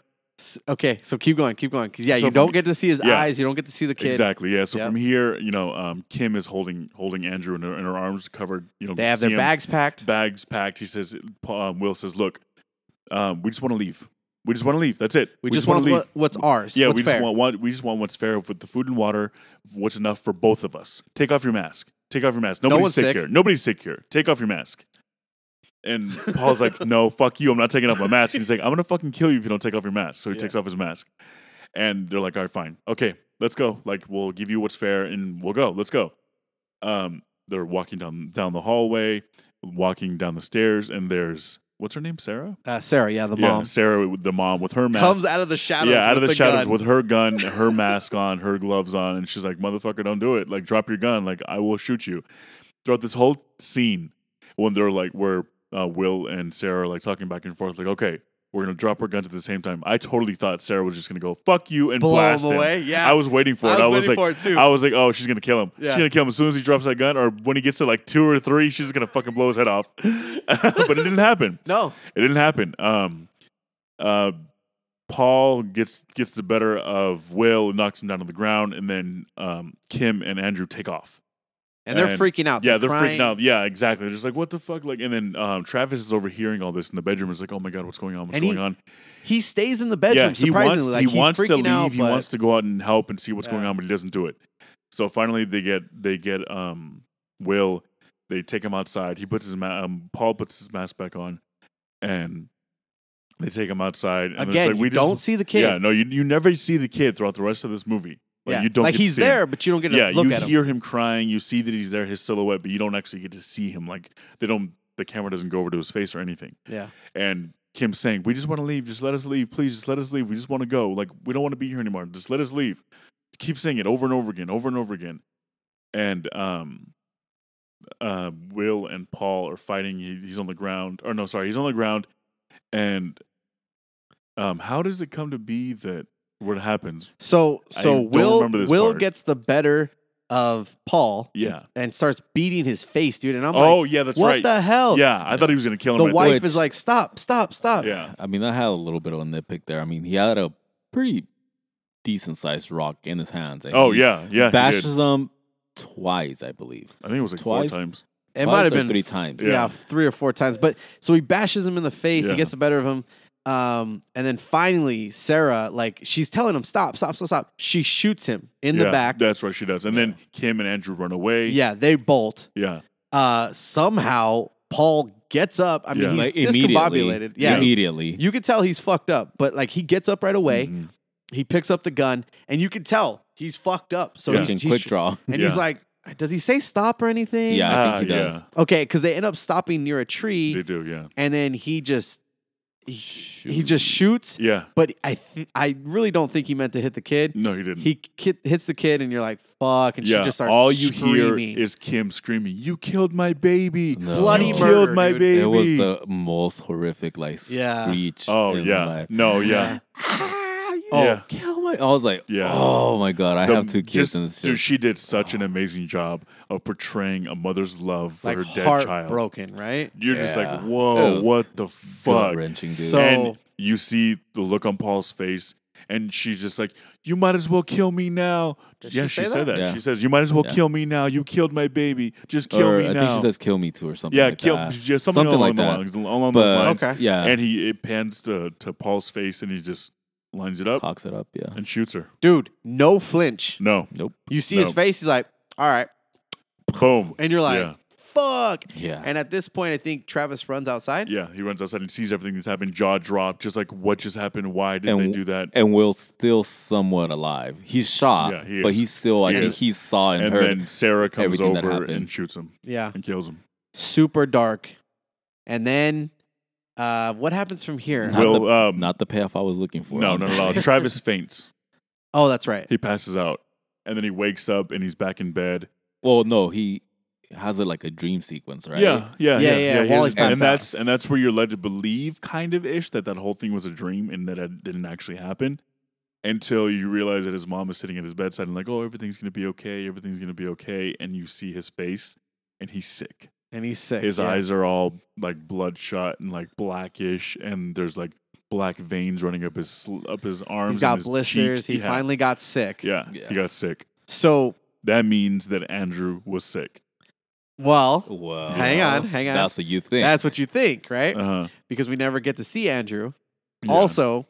Okay, so keep going, keep going. Because yeah, So you don't from- get to see his yeah. eyes. You don't get to see the kid. Exactly. Yeah. So Yep. from here, you know, um, Kim is holding holding Andrew in her, in her arms covered. You know, They have their him- bags packed. bags packed. He says, um, Will says, look, um, we just want to leave. We just want to leave. That's it. We, just, want to leave. what, what's ours. yeah, what's we just fair. want, want we just want what's fair with the food and water. What's enough for both of us? Take off your mask. Take off your mask. Nobody's one's sick, sick. here. Nobody's sick here. Take off your mask. And Paul's like, no, fuck you. I'm not taking off my mask. And he's like, I'm gonna fucking kill you if you don't take off your mask. So he Yeah. takes off his mask. And they're like, all right, fine. Okay, let's go. Like, we'll give you what's fair and we'll go. Let's go. Um, they're walking down down the hallway, walking down the stairs, and there's what's her name? Sarah? Uh, Sarah, yeah, the yeah, mom Sarah, with the mom with her mask. comes out of the shadows. yeah, out of with the, shadows gun. with her gun, her mask on, her gloves on, and she's like, "Motherfucker, don't do it! Like, drop your gun! Like, I will shoot you." Throughout this whole scene, when they're like, where uh, Will and Sarah are like talking back and forth, like, "Okay, we're gonna drop our guns at the same time." I totally thought Sarah was just gonna go "fuck you" and blow blast him him. away. Yeah, I was waiting for I it. was I was like, for it too. I was like, "Oh, she's gonna kill him. Yeah. She's gonna kill him as soon as he drops that gun, or when he gets to like two or three, she's gonna fucking blow his head off." but it didn't happen. no, It didn't happen. Um, uh, Paul gets gets the better of Will, and knocks him down to the ground, and then um, Kim and Andrew take off. And they're And- freaking out. Yeah, they're crying. freaking out. Yeah, exactly. They're just like, "What the fuck?" Like, and then um, Travis is overhearing all this in the bedroom. He's like, "Oh my god, what's going on? What's And going he on?" He stays in the bedroom. yeah, he wants like he wants to leave. out, he but- wants to go out and help and see what's going on, but he doesn't do it. So finally, they get they get um Will. They take him outside. He puts his ma- um, Paul puts his mask back on, and they take him outside. And it's Again, like, we just- don't see the kid. Yeah, no, you you never see the kid throughout the rest of this movie. Like, yeah, you don't like he's see him. there, but you don't get to Yeah, look you at him. hear him crying. You see that he's there, his silhouette, but you don't actually get to see him. Like they don't. The camera doesn't go over to his face or anything. Yeah, And Kim saying, "We just want to leave. Just let us leave, please. Just let us leave. We just want to go. Like we don't want to be here anymore. Just let us leave." Keep saying it over and over again, over and over again, and um, uh, Will and Paul are fighting. He, he's on the ground, or no, sorry, he's on the ground, and um, how does it come to be that what happens? So I so don't Will this Will part. gets the better of Paul. Yeah. And starts beating his face, dude. And I'm like, oh like, yeah, that's what right. What the hell? Yeah, I thought he was gonna kill him. The right wife there. Which- is like, stop, stop, stop. yeah, I mean, I had a little bit of a nitpick there. I mean, he had a pretty decent sized rock in his hands. Oh he yeah, yeah. he did. bashes him twice, I believe. I think it was like twice. four times. It might have been three times. Yeah, Yeah. three or four times. But so he bashes him in the face. Yeah. He gets the better of him. Um, and then finally, Sarah, like, she's telling him, stop, stop, stop, stop. She shoots him in yeah, the back. That's right, she does. And then Kim and Andrew run away. Yeah, they bolt. yeah. Uh, somehow Paul gets up. I mean, Yeah. he's Like immediately. discombobulated. Yeah, Immediately. you could tell he's fucked up. But like, he gets up right away. Mhm. He picks up the gun, and you can tell he's fucked up. So Yeah. he's, Fucking he's quick draw. and Yeah. he's like, does he say stop or anything? Yeah, I Ah, think he does. yeah. Okay, because they end up stopping near a tree, They do. Yeah. and then he just he, he just shoots. Yeah. But I th- I really don't think he meant to hit the kid. No, he didn't. He ki- hits the kid, and you're like, "Fuck!" And yeah. she just starts All you screaming. hear is Kim screaming, "You killed my baby! No. Bloody you murder, killed my dude. baby!" It was the most horrific, like, Yeah. screech. oh in yeah. my life. No. Yeah. Oh, Yeah. kill my. I was like, Yeah. oh my God, I The- have two kids just- in this Dude, she did such an amazing job of portraying a mother's love for like her dead child. broken, right? You're just like, whoa, what the fuck? wrenching, dude. So- and you see the look on Paul's face, and she's just like, "You might as well kill me now." Did yeah, she she, said that? that. Yeah. She says, "You might as well Yeah. kill me now. You killed my baby. Just kill or me I now." think she says "kill me too" or something. yeah, like kill. that. Yeah, something, Something along like the that. lines. Along But those lines. Okay. yeah, And he it pans to to Paul's face, and he just lines it up cocks it up. Yeah, and shoots her. Dude, no flinch. No, nope. You see his No. face. He's like, "All right," boom. and you're like, Yeah. "Fuck!" Yeah, And at this point, I think Travis runs outside. Yeah, he runs outside and sees everything that's happened. Jaw dropped, just like what just happened. Why did And they do that? and Will's still somewhat alive. He's shot, Yeah, he but is. he's still. I He think is. he saw and, And heard. then Sarah comes everything that over happened. and shoots him Yeah, and kills him. super dark. And then, uh, what happens from here? Not Will, the- um, Not the payoff I was looking for. no, no, no, no. Travis faints. Oh, that's right. He passes out, and then he wakes up and he's back in bed. Well, no, he has it like a dream sequence, right? Yeah, yeah, Yeah, yeah. yeah, he has- he's and that's and that's where you're led to believe, kind of ish, that that whole thing was a dream and that it didn't actually happen. Until you realize that his mom is sitting at his bedside and like, oh, everything's gonna be okay, everything's gonna be okay, and you see his face, and he's sick. And he's sick. His yeah. eyes are all like bloodshot and like blackish, and there's like black veins running up his up his arms. He's got and his blisters. cheek. He finally got sick. yeah, Yeah. he got sick. So, That means that Andrew was sick. well, Well, Hang on, hang on. That's what you think. that's what you think, right? Uh huh. Because we never get to see Andrew. Yeah. Also,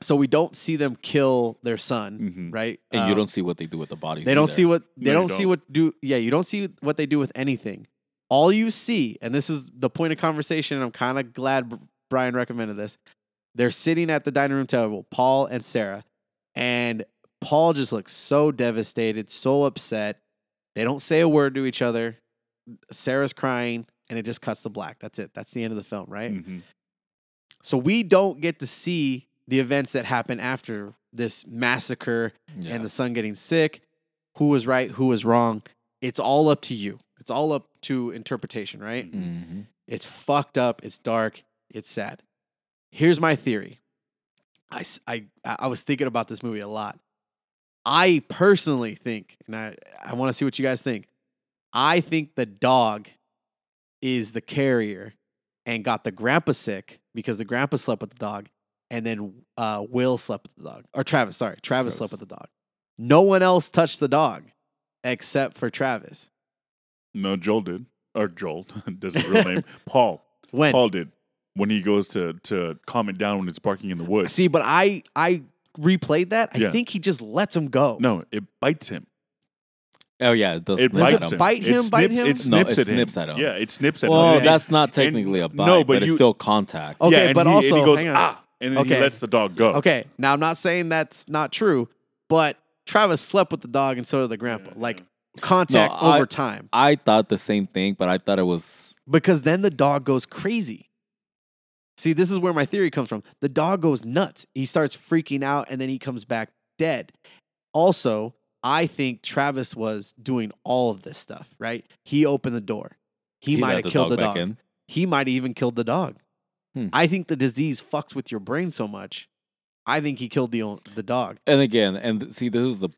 so we don't see them kill their son, Mhm. right? and you Um, don't see what they do with the bodies. They don't either. see what they No, don't, see don't. what do. Yeah, you don't see what they do with anything. All you see, and this is the point of conversation. And I'm kind of glad Brian recommended this. They're sitting at the dining room table, Paul and Sarah, and Paul just looks so devastated, so upset. They don't say a word to each other. Sarah's crying, and it just cuts to black. That's it. That's the end of the film, right? Mhm. So we don't get to see the events that happen after this massacre Yeah. and the son getting sick. Who was right? Who was wrong? It's all up to you. It's all up to interpretation, right? Mhm. It's fucked up. It's dark. It's sad. Here's my theory. I, I, I was thinking about this movie a lot. I personally think, and I, I want to see what you guys think. I think the dog is the carrier and got the grandpa sick because the grandpa slept with the dog, and then uh, Will slept with the dog. Or Travis, sorry. Travis, slept with the dog. No one else touched the dog except for Travis. No, Joel did. Or Joel. That's his real name. Paul. When? Paul did. When he goes to to calm it down when it's barking in the woods. See, but I I replayed that. I Yeah. think he just lets him go. no, it bites him. Oh yeah, it. It bites him. bite It him, bite snips- him? It No, snips it at him. at him. Yeah, it snips at Well, him. that's not And- technically a bite, no, but, but it's you- still contact. Okay, yeah, and but he, also and he goes hang on. ah, and then he Okay. lets the dog go. Okay, now I'm not saying that's not true, but Travis slept with the dog and so did the grandpa. Like contact No, I- over time. I thought the same thing, but I thought it was Because then the dog goes crazy. See, this is where my theory comes from. The dog goes nuts. He starts freaking out and then he comes back dead. Also, I think Travis was doing all of this stuff, right? He opened the door. He, He might have killed the dog. in. He might have even killed the dog. Hmm. I think the disease fucks with your brain so much. I think he killed the the dog. And again, and see, this is the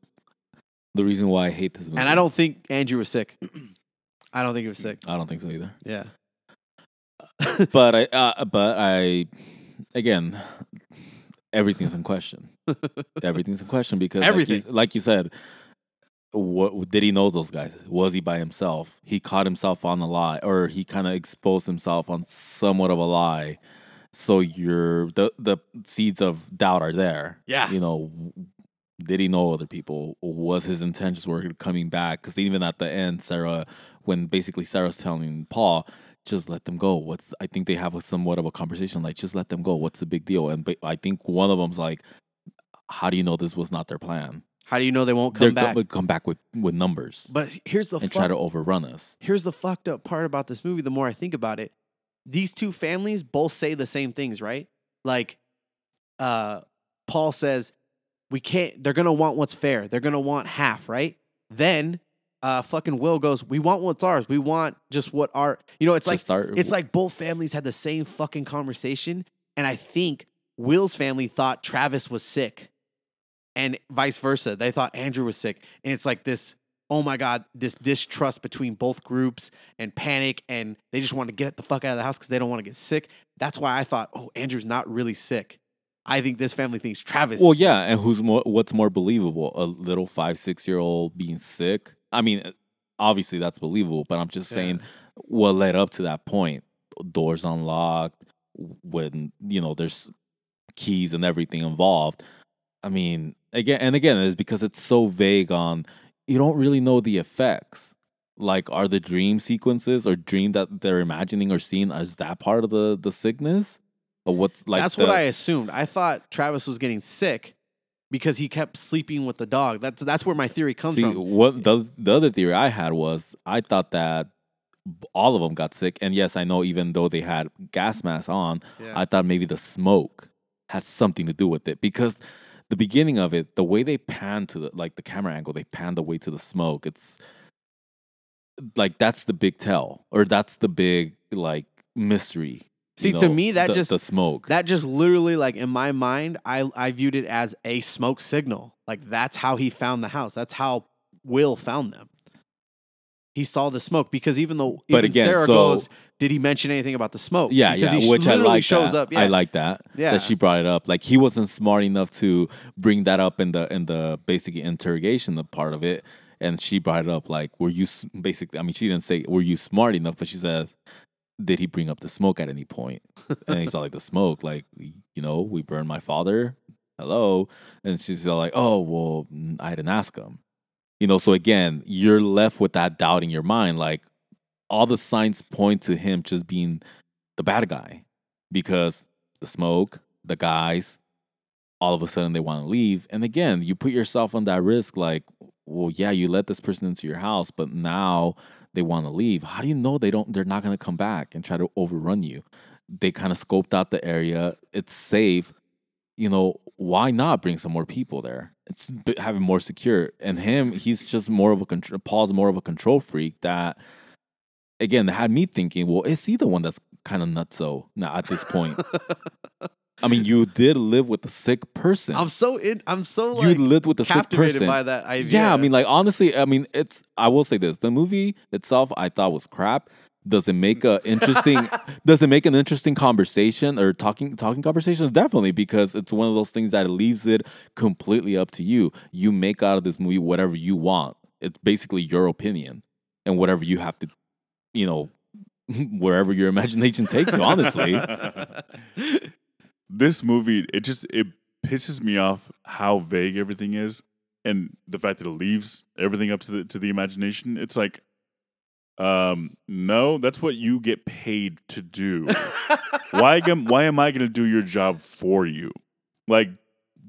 the reason why I hate this movie. And I don't think Andrew was sick. I don't think he was sick. I don't think so either. Yeah. but I, uh, but I, again, everything's in question. everything's in question because, Everything. like you, like you said, what did he know those guys? Was he by himself? He caught himself on a lie, or he kind of exposed himself on somewhat of a lie. So you're the the seeds of doubt are there. Yeah. you know. Did he know other people? Was his intentions were coming back? Because even at the end, Sarah, when basically Sarah's telling Paul, just let them go. What's I think they have a somewhat of a conversation like just let them go. What's the big deal? And I think one of them's like, how do you know this was not their plan? How do you know they won't come They're back? gonna come back with with numbers But here's the and fuck- try to overrun us. here's the fucked up part about this movie the more I think about it. These two families both say the same things, right? Like uh Paul says we can't they're going to want what's fair. They're going to want half, right? Then uh fucking Will goes, "We want what's ours. We want just what our You know, it's like start- it's like both families had the same fucking conversation and I think Will's family thought Travis was sick and vice versa. They thought Andrew was sick. And it's like this, oh my God, this distrust between both groups and panic. And they just want to get the fuck out of the house because they don't want to get sick. That's why I thought, oh, Andrew's not really sick. I think this family thinks Travis. Well, yeah, and who's more? What's more believable? A little five, six year old being sick. I mean, obviously that's believable, but I'm just saying what led up to that point. Doors unlocked when you know there's keys and everything involved. I mean, again and again, it's because it's so vague on. You don't really know the effects. Like, are the dream sequences or dream that they're imagining or seeing as that part of the the sickness? What's like? That's the- what I assumed. I thought Travis was getting sick because he kept sleeping with the dog. That's that's where my theory comes See, from. what the the other theory I had was I thought that all of them got sick, and yes, I know even though they had gas masks on, Yeah. I thought maybe the smoke had something to do with it because the beginning of it, the way they pan to the like the camera angle, they pan the way to the smoke. It's like that's the big tell, or that's the big like mystery. See, to me, that the- just the smoke. That just literally, like in my mind, I I viewed it as a smoke signal. Like that's how he found the house. That's how Will found them. He saw the smoke because even though But even again, Sarah so- goes, did he mention anything about the smoke? Yeah, because yeah, he which I literally like. shows that. up. Yeah, I like that. Yeah. that she brought it up. Like he wasn't smart enough to bring that up in the in the basic interrogation the part of it, and she brought it up. Like, were you basically? I mean, she didn't say were you smart enough, but she says, did he bring up the smoke at any point? and he's all like, the smoke, like you know, we burned my father. Hello, and she's all like, oh well, I didn't ask him. You know, so again, you're left with that doubt in your mind, like all the signs point to him just being the bad guy because the smoke, the guys, all of a sudden they want to leave. And again, you put yourself on that risk like, well, yeah, you let this person into your house, but now they want to leave. How do you know they don't they're not going to come back and try to overrun you? They kind of scoped out the area. It's safe. You know, why not bring some more people there? It's having more secure. And him, he's just more of a control. Paul's more of a control freak that again had me thinking, well, is he the one that's kind of nutso now at this point? I mean, you did live with a sick person. I'm so in. I'm so you lived with a sick captivated person. by that idea. yeah, I mean, like honestly, I mean, it's. I will say this: the movie itself, I thought was crap. Does it make a interesting? does it make an interesting conversation or talking talking conversations? Definitely, because it's one of those things that leaves it completely up to you. You make out of this movie whatever you want. It's basically your opinion and whatever you have to, you know, wherever your imagination takes you. Honestly, this movie it just it pisses me off how vague everything is and the fact that it leaves everything up to the to the imagination. It's like um no that's what you get paid to do. Why am why am i going to do your job for you? Like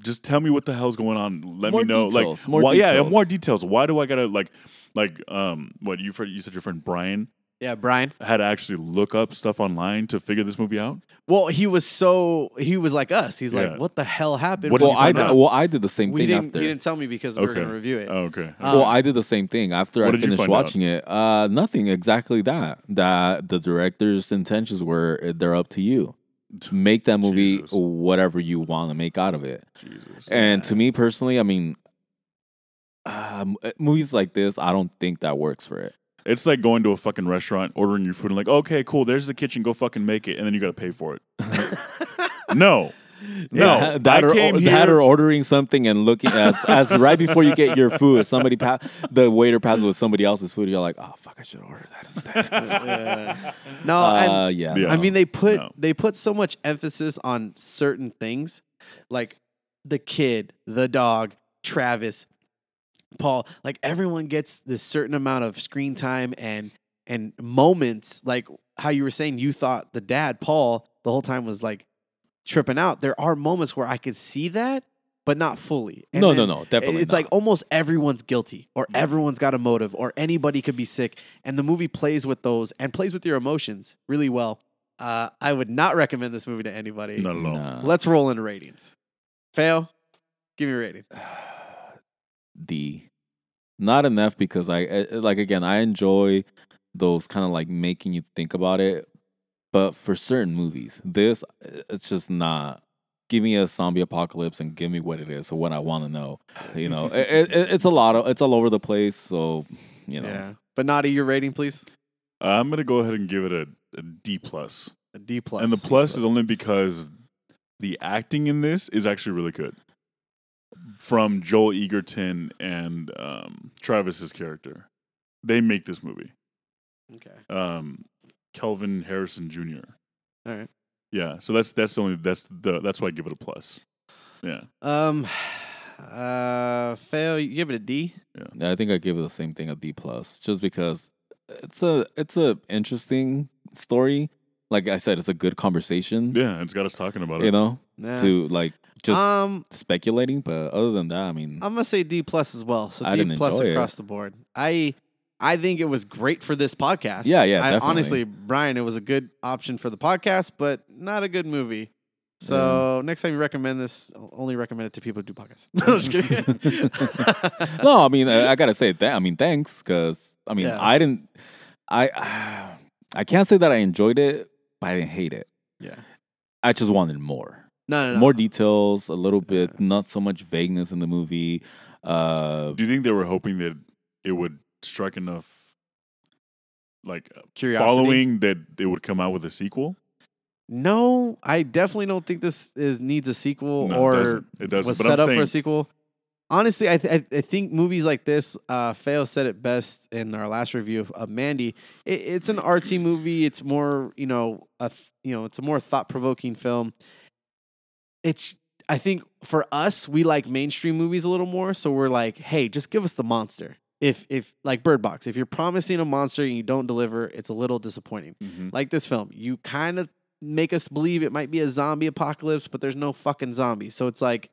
just tell me what the hell's going on. Let More me know details, like more why, yeah more details. Why do i gotta like like um what you you said your friend brian Yeah, Brian. I had to actually look up stuff online to figure this movie out. Well, he was so he was like us. He's Yeah. like, "What the hell happened?" What did well, you I find did, out? well I did the same we thing didn't. after. You didn't tell me because we were Okay. going to review it. Oh, okay. Um, well, I did the same thing after What I did you finished find out? watching it. Uh, nothing exactly that. That the director's intentions were uh, they're up to you. Make that movie Jesus. whatever you want to make out of it. Jesus. And to me personally, I mean, um, uh, movies like this, I don't think that works for it. It's like going to a fucking restaurant, ordering your food, and like, okay, cool, there's the kitchen, go fucking make it, and then you got to pay for it. no, no, Yeah, that, I or, came that or ordering something and looking as, as right before you get your food, somebody pa- the waiter passes with somebody else's food. You're like, oh fuck, I should order that instead. Yeah. no, uh, yeah, Yeah. I mean they put No. they put so much emphasis on certain things, like the kid, the dog, Travis, Paul. Like everyone gets this certain amount of screen time and and moments. Like how you were saying, you thought the dad, Paul, the whole time was like tripping out. There are moments where I could see that, but not fully. And no, no, no, definitely. it's like almost everyone's guilty or everyone's got a motive or anybody could be sick and the movie plays with those and plays with your emotions really well uh, i would not recommend this movie to anybody not at all. Nah. let's roll into ratings fail give me a rating D. Not enough because I uh, like again I enjoy those kind of like making you think about it, but for certain movies, this uh, it's just not. Give me a zombie apocalypse and give me what it is or what I want to know. You know, it, it, it's a lot of it's all over the place. So you know, yeah but naughty your rating please I'm gonna go ahead and give it a, a D plus, a d plus and the plus is only because the acting in this is actually really good. From Joel Edgerton and um, Travis's character, they make this movie. okay Um, Kelvin Harrison Jr. all right Yeah, so that's that's the only that's the that's why I give it a plus. Yeah, um uh fail you give it a D. Yeah. I think I give it the same thing a D plus, just because it's a it's a interesting story. Like I said, it's a good conversation. yeah, it's got us talking about it. You know, Nah. to like just um speculating. But other than that, I mean, I'm gonna say D plus as well. So I D plus enjoy it. across the board. I I think it was great for this podcast. Yeah, yeah, I, honestly, Brian, it was a good option for the podcast, but not a good movie. So next time you recommend this, I'll only recommend it to people who do podcasts. no, just kidding. no, I mean, I, I gotta say that. I mean, thanks, because I mean, Yeah. I didn't, I, I can't say that I enjoyed it, but I didn't hate it. Yeah. I just wanted more, no, no, no. more details, a little bit, not so much vagueness in the movie. Uh, Do you think they were hoping that it would strike enough, like Curiosity. following that they would come out with a sequel? No, I definitely don't think this is needs a sequel No, it or doesn't. It doesn't. was But set I'm up for a sequel. Honestly, I, th- I I think movies like this, uh, Feo said it best in our last review of, of Mandy. It, it's an artsy movie. It's more, you know, a th- you know, it's a more thought provoking film. It's I think for us, we like mainstream movies a little more, so we're like, hey, just give us the monster. If if like Bird Box, if you're promising a monster and you don't deliver, it's a little disappointing Mhm. like this film. You kind of make us believe it might be a zombie apocalypse, but there's no fucking zombies. So it's like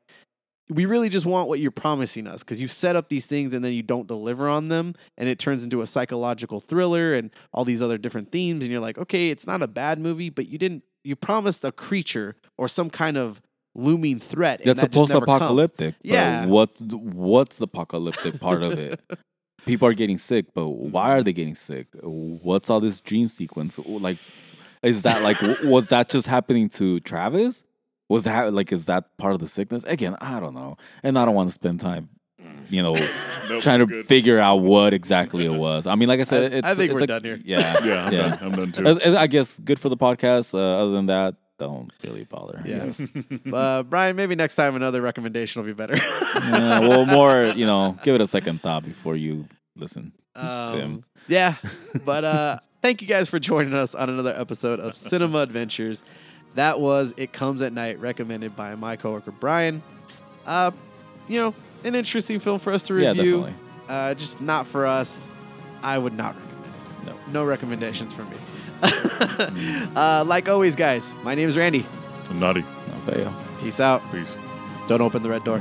we really just want what you're promising us because you set up these things and then you don't deliver on them, and it turns into a psychological thriller and all these other different themes. And you're like, okay, it's not a bad movie, but you didn't. You promised a creature or some kind of looming threat. and that's that just supposed never comes. apocalyptic. Yeah. What's the- what's the apocalyptic part of it? People are getting sick, but why are they getting sick? What's all this dream sequence like? Is that like was that just happening to Travis? Was that like is that part of the sickness? Again, I don't know, and I don't want to spend time, you know, Nope, trying to good. figure out what exactly it was. I mean, like I said, I- it's I think it's we're like- done here. Yeah, Yeah, I'm yeah. done. I'm done too. I- I guess good for the podcast. Uh, other than that, don't really bother. Yes. Uh, Brian, maybe next time another recommendation will be better. Yeah, well, more, you know, give it a second thought before you listen. Um, Tim. Yeah. But uh thank you guys for joining us on another episode of Cinema Adventures. That was It Comes at Night, recommended by my coworker Brian. Uh, you know, an interesting film for us to Yeah, review. definitely. Uh, just not for us. I would not recommend it. No. No recommendations from me. uh, like always, guys, my name is Randy. I'm naughty. Not fail. Peace out. Peace. Don't open the red door.